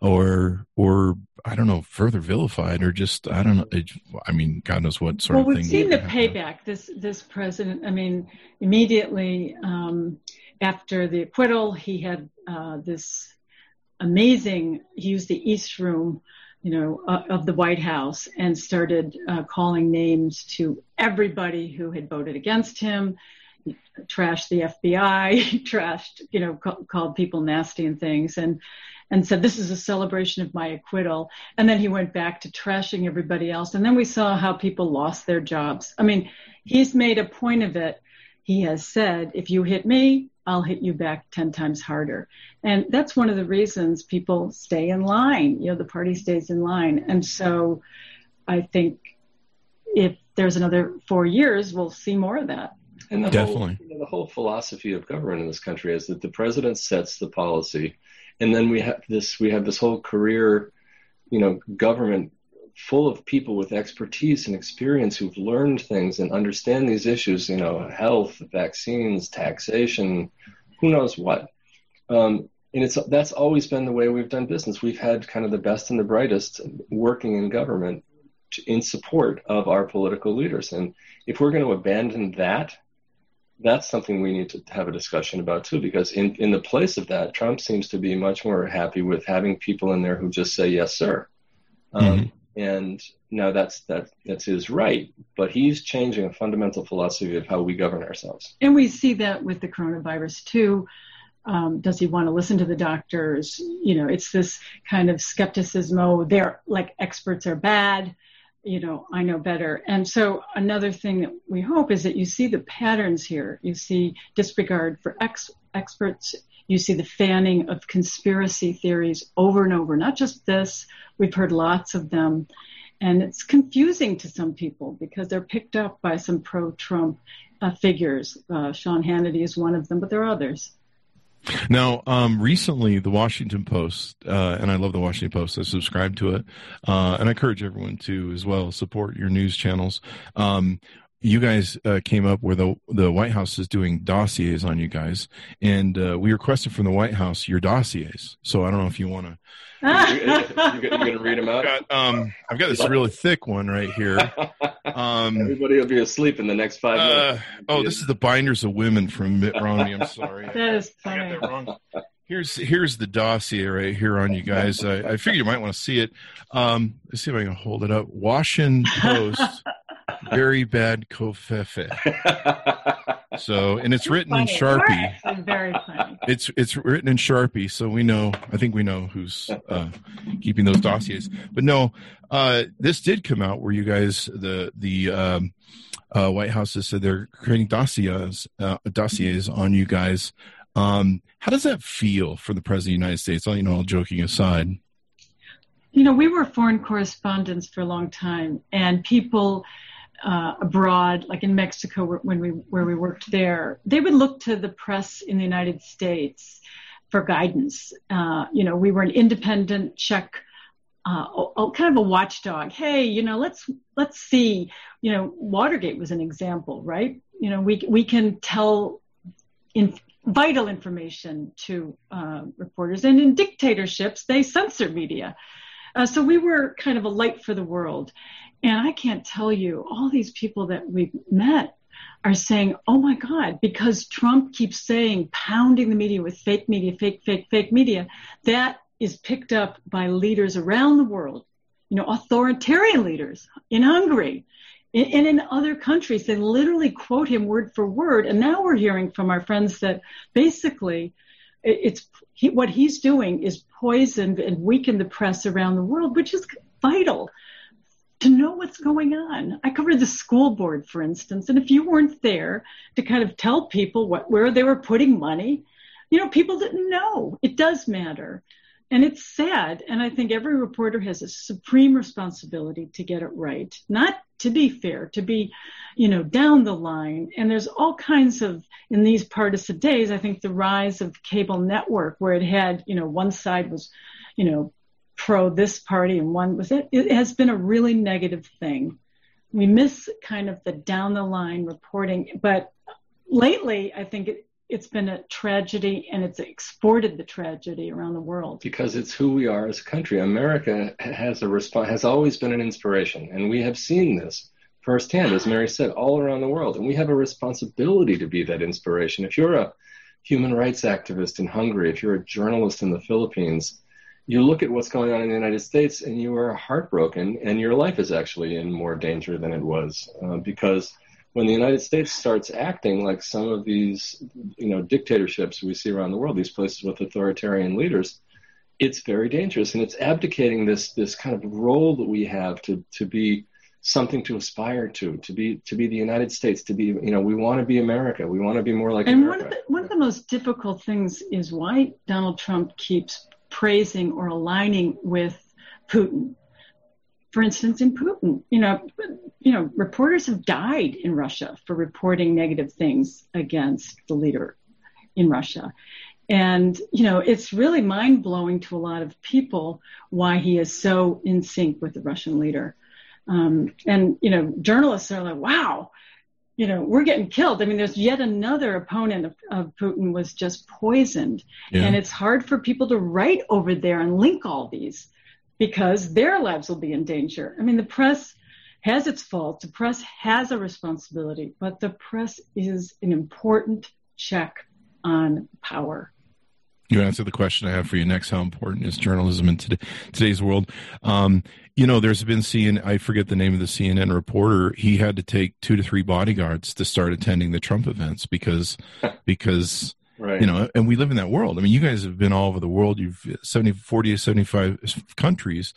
or or I don't know further vilified or just I don't know it, I mean God knows what sort well, of thing. Well, we've seen the payback. This this president. I mean, immediately um, after the acquittal, he had uh, this amazing. He used the East Room, you know, uh, of the White House and started uh, calling names to everybody who had voted against him trashed the FBI, trashed, you know, ca- called people nasty and things, and and said this is a celebration of my acquittal. And then he went back to trashing everybody else. And then we saw how people lost their jobs. I mean, he's made a point of it. He has said, if you hit me, I'll hit you back 10 times harder. And that's one of the reasons people stay in line. You know, the party stays in line. And so I think if there's another four years, we'll see more of that. And the Definitely. Whole, you know, the whole philosophy of government in this country is that the president sets the policy, and then we have this we have this whole career, you know, government full of people with expertise and experience who've learned things and understand these issues. You know, health, vaccines, taxation, who knows what. Um, and it's that's always been the way we've done business. We've had kind of the best and the brightest working in government in support of our political leaders. And if we're going to abandon that that's something we need to have a discussion about too, because in, in the place of that, Trump seems to be much more happy with having people in there who just say yes, sir. Um, mm-hmm. And now that's that that's his right, but he's changing a fundamental philosophy of how we govern ourselves. And we see that with the coronavirus too. Um, does he want to listen to the doctors? You know, it's this kind of skepticism. Oh, they're like experts are bad you know, I know better. And so another thing that we hope is that you see the patterns here. You see disregard for ex- experts. You see the fanning of conspiracy theories over and over. Not just this. We've heard lots of them. And it's confusing to some people because they're picked up by some pro-Trump uh, figures. Uh, Sean Hannity is one of them, but there are others. Now, um, recently, the Washington Post, uh, and I love the Washington Post. I subscribe to it, uh, and I encourage everyone to as well support your news channels. Um, you guys uh, came up where the the White House is doing dossiers on you guys, and uh, we requested from the White House your dossiers. So I don't know if you want to you, are going to read them out? I've got, um, I've got this really thick one right here. Um, Everybody will be asleep in the next five minutes. Uh, oh, this is the Binders of Women from Mitt Romney. I'm sorry. that is funny. I got that wrong. Here's here's the dossier right here on you guys. I, I figured you might want to see it. Um, let's see if I can hold it up. Washington Post, very bad covfefe. So, and it's written funny. in Sharpie. It's very funny. It's it's written in Sharpie, so we know. I think we know who's uh, keeping those dossiers. But no, uh, this did come out where you guys the the um, uh, White House has said they're creating dossiers uh, dossiers on you guys. Um, how does that feel for the president of the United States? All you know, all joking aside. You know, we were foreign correspondents for a long time, and people uh, abroad, like in Mexico, when we where we worked there, they would look to the press in the United States for guidance. Uh, you know, we were an independent check, uh, kind of a watchdog. Hey, you know, let's let's see. You know, Watergate was an example, right? You know, we we can tell in vital information to uh, reporters, and in dictatorships they censor media. Uh, so we were kind of a light for the world. And I can't tell you all these people that we've met are saying, oh my God, because Trump keeps saying, pounding the media with fake media, fake, fake, fake media, that is picked up by leaders around the world, you know, authoritarian leaders in Hungary and in other countries. They literally quote him word for word. And now we're hearing from our friends that basically it's he, what he's doing is poisoned and weakened the press around the world, which is vital to know what's going on. I covered the school board, for instance, and if you weren't there to kind of tell people what, where they were putting money, you know, people didn't know. It does matter. And it's sad. And I think every reporter has a supreme responsibility to get it right, not to be fair, to be, you know, down the line. And there's all kinds of, in these partisan days, I think the rise of cable network where it had, you know, one side was, you know, pro this party and one was it. It has been a really negative thing. We miss kind of the down the line reporting, but lately I think it, it's been a tragedy and it's exported the tragedy around the world because it's who we are as a country america has a response has always been an inspiration and we have seen this firsthand as mary said all around the world and we have a responsibility to be that inspiration if you're a human rights activist in hungary if you're a journalist in the philippines you look at what's going on in the United States and you are heartbroken, and your life is actually in more danger than it was uh, because when the United States starts acting like some of these, you know, dictatorships we see around the world, these places with authoritarian leaders, it's very dangerous, and it's abdicating this this kind of role that we have to to be something to aspire to, to be to be the United States, to be you know we want to be America, we want to be more like and America. one of the, one of the most difficult things is why Donald Trump keeps praising or aligning with Putin. For instance, in Putin, you know, you know, reporters have died in Russia for reporting negative things against the leader in Russia. And, you know, it's really mind blowing to a lot of people why he is so in sync with the Russian leader. Um, and, you know, journalists are like, wow, you know, we're getting killed. I mean, there's yet another opponent of, of Putin was just poisoned. Yeah. And it's hard for people to write over there and link all these because their lives will be in danger. I mean, the press has its faults. The press has a responsibility, but the press is an important check on power. You answer the question I have for you next. How important is journalism in today, today's world? Um, you know, there's been CNN, I forget the name of the CNN reporter. He had to take two to three bodyguards to start attending the Trump events because, because, right. you know, and we live in that world. I mean, you guys have been all over the world. You've 70, 40, 75 countries.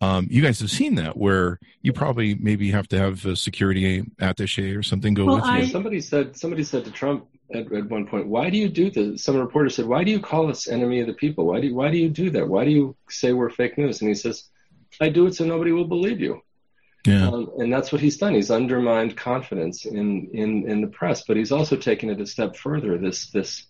Um, you guys have seen that where you probably maybe have to have a security attache or something go well, with I, you. Somebody said, somebody said to Trump, at, at one point, why do you do this? Some reporter said, why do you call us enemy of the people? Why do you, why do you do that? Why do you say we're fake news? And he says, I do it so nobody will believe you. Yeah. Um, and that's what he's done. He's undermined confidence in, in, in the press, but he's also taken it a step further. This, this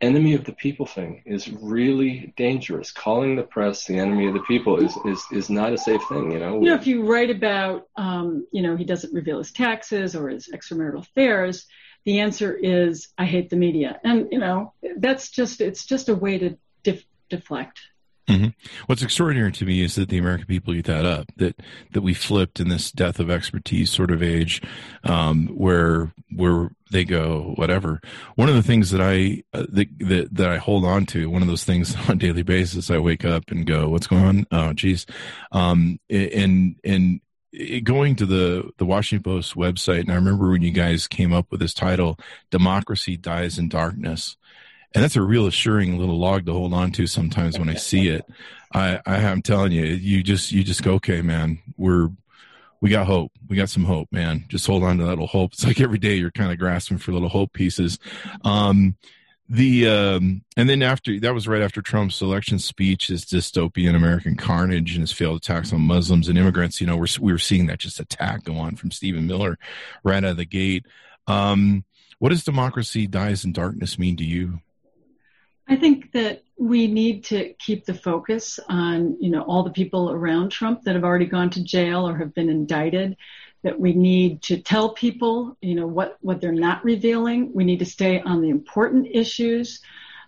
enemy of the people thing is really dangerous. Calling the press the enemy of the people is, is, is not a safe thing, you know? You know, if you write about, um, you know, he doesn't reveal his taxes or his extramarital affairs, the answer is I hate the media. And, you know, that's just, it's just a way to def- deflect. Mm-hmm. What's extraordinary to me is that the American people eat that up. That that we flipped in this death of expertise sort of age, um, where where they go whatever. One of the things that I uh, that, that that I hold on to, one of those things on a daily basis, I wake up and go, "What's going on?" Oh, geez, um, and and going to the the Washington Post website, and I remember when you guys came up with this title, "Democracy Dies in Darkness," and that's a real assuring little log to hold on to sometimes when I see it. I, I am telling you, you just you just go, okay, man, we're we got hope. We got some hope, man. Just hold on to that little hope. It's like every day you're kind of grasping for little hope pieces. Um, the um, and then after that was right after Trump's election speech, his dystopian American carnage and his failed attacks on Muslims and immigrants. You know, we're, we were seeing that just attack go on from Stephen Miller right out of the gate. Um, what does democracy dies in darkness mean to you? I think that we need to keep the focus on, you know, all the people around Trump that have already gone to jail or have been indicted. That we need to tell people, you know, what what they're not revealing. We need to stay on the important issues.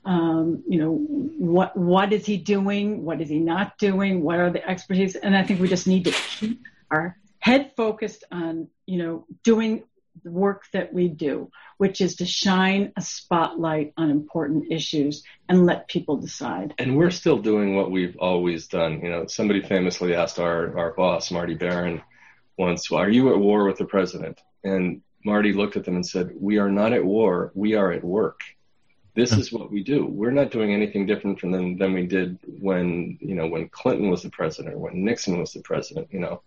Um, you know, what what is he doing? What is he not doing? What are the expertise? And I think we just need to keep our head focused on, you know, doing the work that we do, which is to shine a spotlight on important issues and let people decide. And we're still doing what we've always done. You know, somebody famously asked our, our boss, Marty Baron, once, Are you at war with the president? And Marty looked at them and said, We are not at war, we are at work. This is what we do. We're not doing anything different from them than we did when, you know, when Clinton was the president, or when Nixon was the president, you know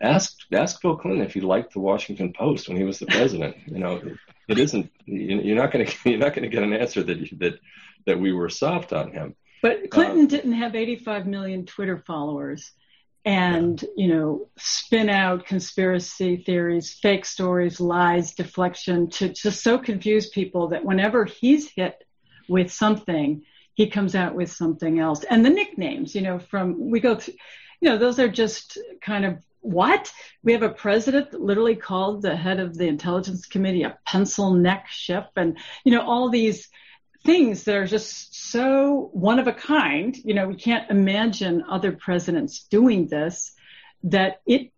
ask ask Bill Clinton if he liked the Washington Post when he was the president. You know, it isn't. You're not going to you're not going to get an answer that that that we were soft on him. But Clinton uh, didn't have 85 million Twitter followers, and you know, spin out conspiracy theories, fake stories, lies, deflection to just so confuse people that whenever he's hit with something, he comes out with something else. And the nicknames, you know, from we go through you know, those are just kind of what? We have a president that literally called the head of the intelligence committee a pencil neck Schiff and, you know, all these things that are just so one of a kind. You know, we can't imagine other presidents doing this that it,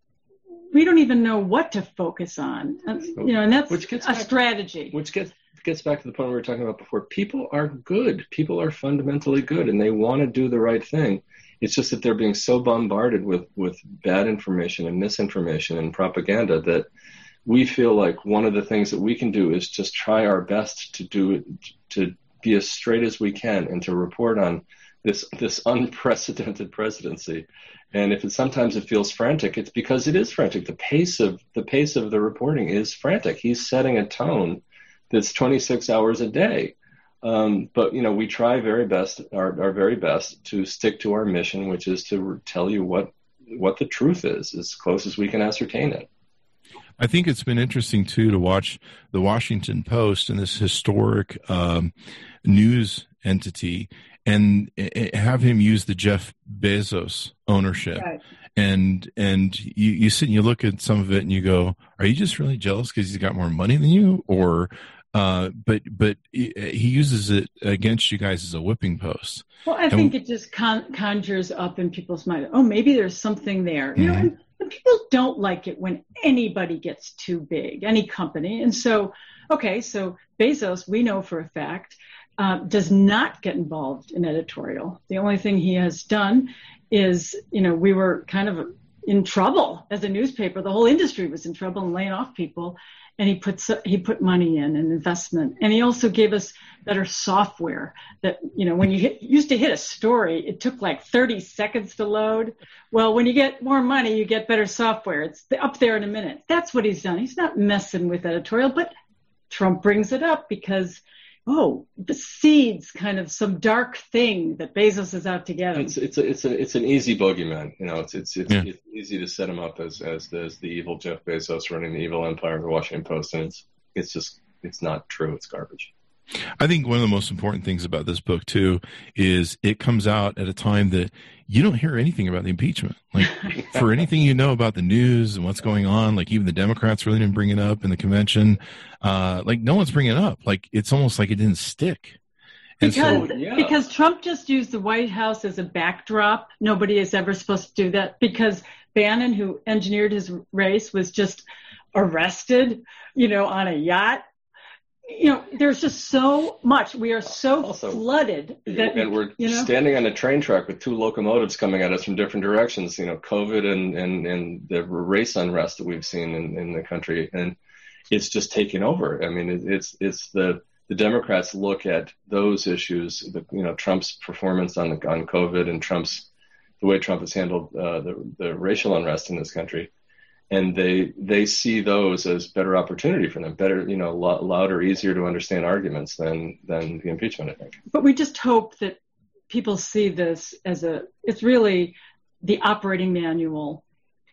we don't even know what to focus on. And, you know, and that's which gets a strategy. Which gets gets back to the point we were talking about before. People are good. People are fundamentally good and they want to do the right thing. It's just that they're being so bombarded with, with bad information and misinformation and propaganda that we feel like one of the things that we can do is just try our best to do it, to be as straight as we can and to report on this this unprecedented presidency. And if it sometimes it feels frantic, it's because it is frantic. The pace of the pace of the reporting is frantic. He's setting a tone that's 26 hours a day. Um, but you know, we try very best, our, our very best, to stick to our mission, which is to tell you what what the truth is, as close as we can ascertain it. I think it's been interesting too to watch the Washington Post and this historic um, news entity, and have him use the Jeff Bezos ownership. Right. And and you, you sit and you look at some of it and you go, are you just really jealous because he's got more money than you, or uh, but but he uses it against you guys as a whipping post. Well, I and think it just con- conjures up in people's mind. Oh, maybe there's something there. You mm-hmm. know, people don't like it when anybody gets too big, any company. And so, okay, so Bezos, we know for a fact, uh, does not get involved in editorial. The only thing he has done is, you know, we were kind of in trouble as a newspaper. The whole industry was in trouble and laying off people and he put he put money in an investment. And he also gave us better software that you know when you hit, used to hit a story it took like 30 seconds to load. Well when you get more money you get better software. It's up there in a minute. That's what he's done. He's not messing with editorial but trump brings it up because oh, the seeds kind of some dark thing that Bezos is out to get. It's it's a, it's a, it's an easy bogeyman. You know, it's it's it's, yeah. it's easy to set him up as as the, as the evil Jeff Bezos running the evil empire of the Washington Post, and it's it's just it's not true. It's garbage. I think one of the most important things about this book too is it comes out at a time that you don't hear anything about the impeachment. Like for anything you know about the news and what's going on, like even the Democrats really didn't bring it up in the convention. Uh, like no one's bringing it up. Like it's almost like it didn't stick. And because so, yeah. because Trump just used the White House as a backdrop. Nobody is ever supposed to do that because Bannon, who engineered his race, was just arrested, you know, on a yacht you know, there's just so much. We are so also, flooded that, and we're you know? standing on a train track with two locomotives coming at us from different directions. You know, COVID and and and the race unrest that we've seen in, in the country, and it's just taking over. I mean, it, it's it's the the Democrats look at those issues, the, you know, Trump's performance on the on COVID and Trump's the way Trump has handled uh, the the racial unrest in this country and they they see those as better opportunity for them, better you know louder, easier to understand arguments than than the impeachment. I think. But we just hope that people see this as a it's really the operating manual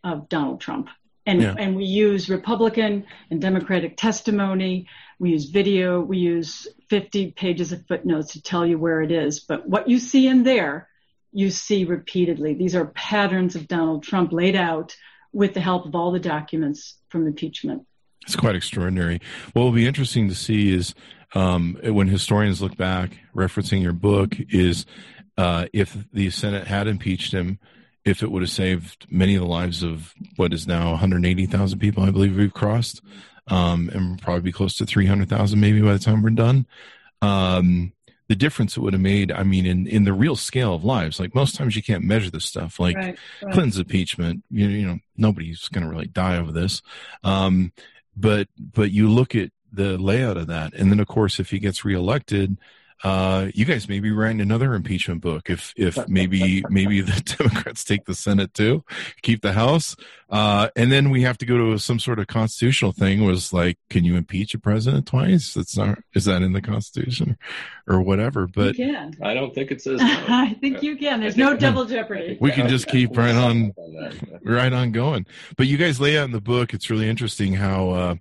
of Donald Trump. And, Yeah. and we use Republican and Democratic testimony. We use video. We use 50 pages of footnotes to tell you where it is. But what you see in there, you see repeatedly. These are patterns of Donald Trump laid out with the help of all the documents from impeachment. It's quite extraordinary. What will be interesting to see is um, when historians look back, referencing your book, is uh, if the Senate had impeached him, if it would have saved many of the lives of what is now 180,000 people, I believe we've crossed, um, and probably close to 300,000 maybe by the time we're done. Um, the difference it would have made, I mean, in, in the real scale of lives, like most times you can't measure this stuff. Like Right, right. Clinton's impeachment, you, you know, nobody's going to really die over this. Um, but, but you look at the layout of that. And then, of course, if he gets reelected, uh, you guys may be writing another impeachment book if, if maybe, maybe the Democrats take the Senate too, keep the House. Uh, and then we have to go to some sort of constitutional thing was like, can you impeach a president twice? That's not, is that in the Constitution or whatever? But you can. I don't think it says. No. I think you can. There's no double jeopardy. We can just keep right on- right on going. But you guys lay out in the book. It's really interesting how uh,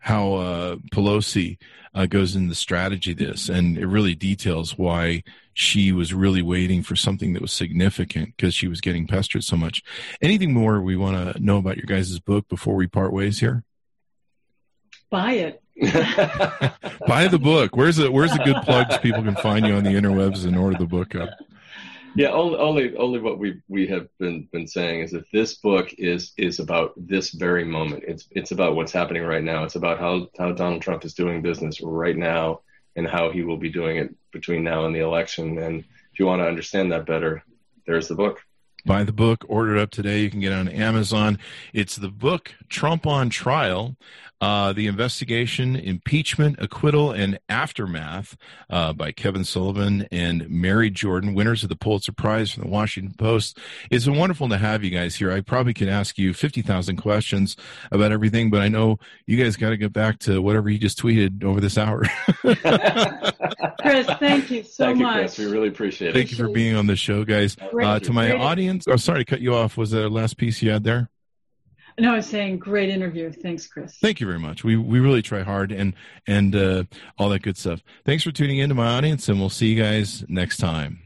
how uh, Pelosi uh, goes into the strategy of this, and it really details why she was really waiting for something that was significant because she was getting pestered so much. Anything more we want to know about your guys' book before we part ways here? Buy it. Buy the book. Where's the Where's the good plugs people can find you on the interwebs and order the book up? Yeah, only, only only what we we have been been saying is that this book is is about this very moment. It's it's about what's happening right now. It's about how how Donald Trump is doing business right now and how he will be doing it between now and the election. And if you want to understand that better, there's the book. Buy the book order it up today. You can get it on amazon. It's the book trump on trial uh, the investigation impeachment acquittal and aftermath uh, by kevin sullivan and mary jordan. Winners of the pulitzer prize from the washington post. It's been wonderful to have you guys here. I probably could ask you 50000 questions about everything but i know you guys got to get back to whatever you just tweeted over this hour. Chris, thank you so Thank you, much. Chris. We really appreciate it. thank you for being on the show guys. Uh, to my great- oh sorry to cut you off was there a last piece you had there No, I was saying great interview. Thanks, Chris. Thank you very much. We we really try hard and and uh, all that good stuff. Thanks for tuning in to my audience, and we'll see you guys next time.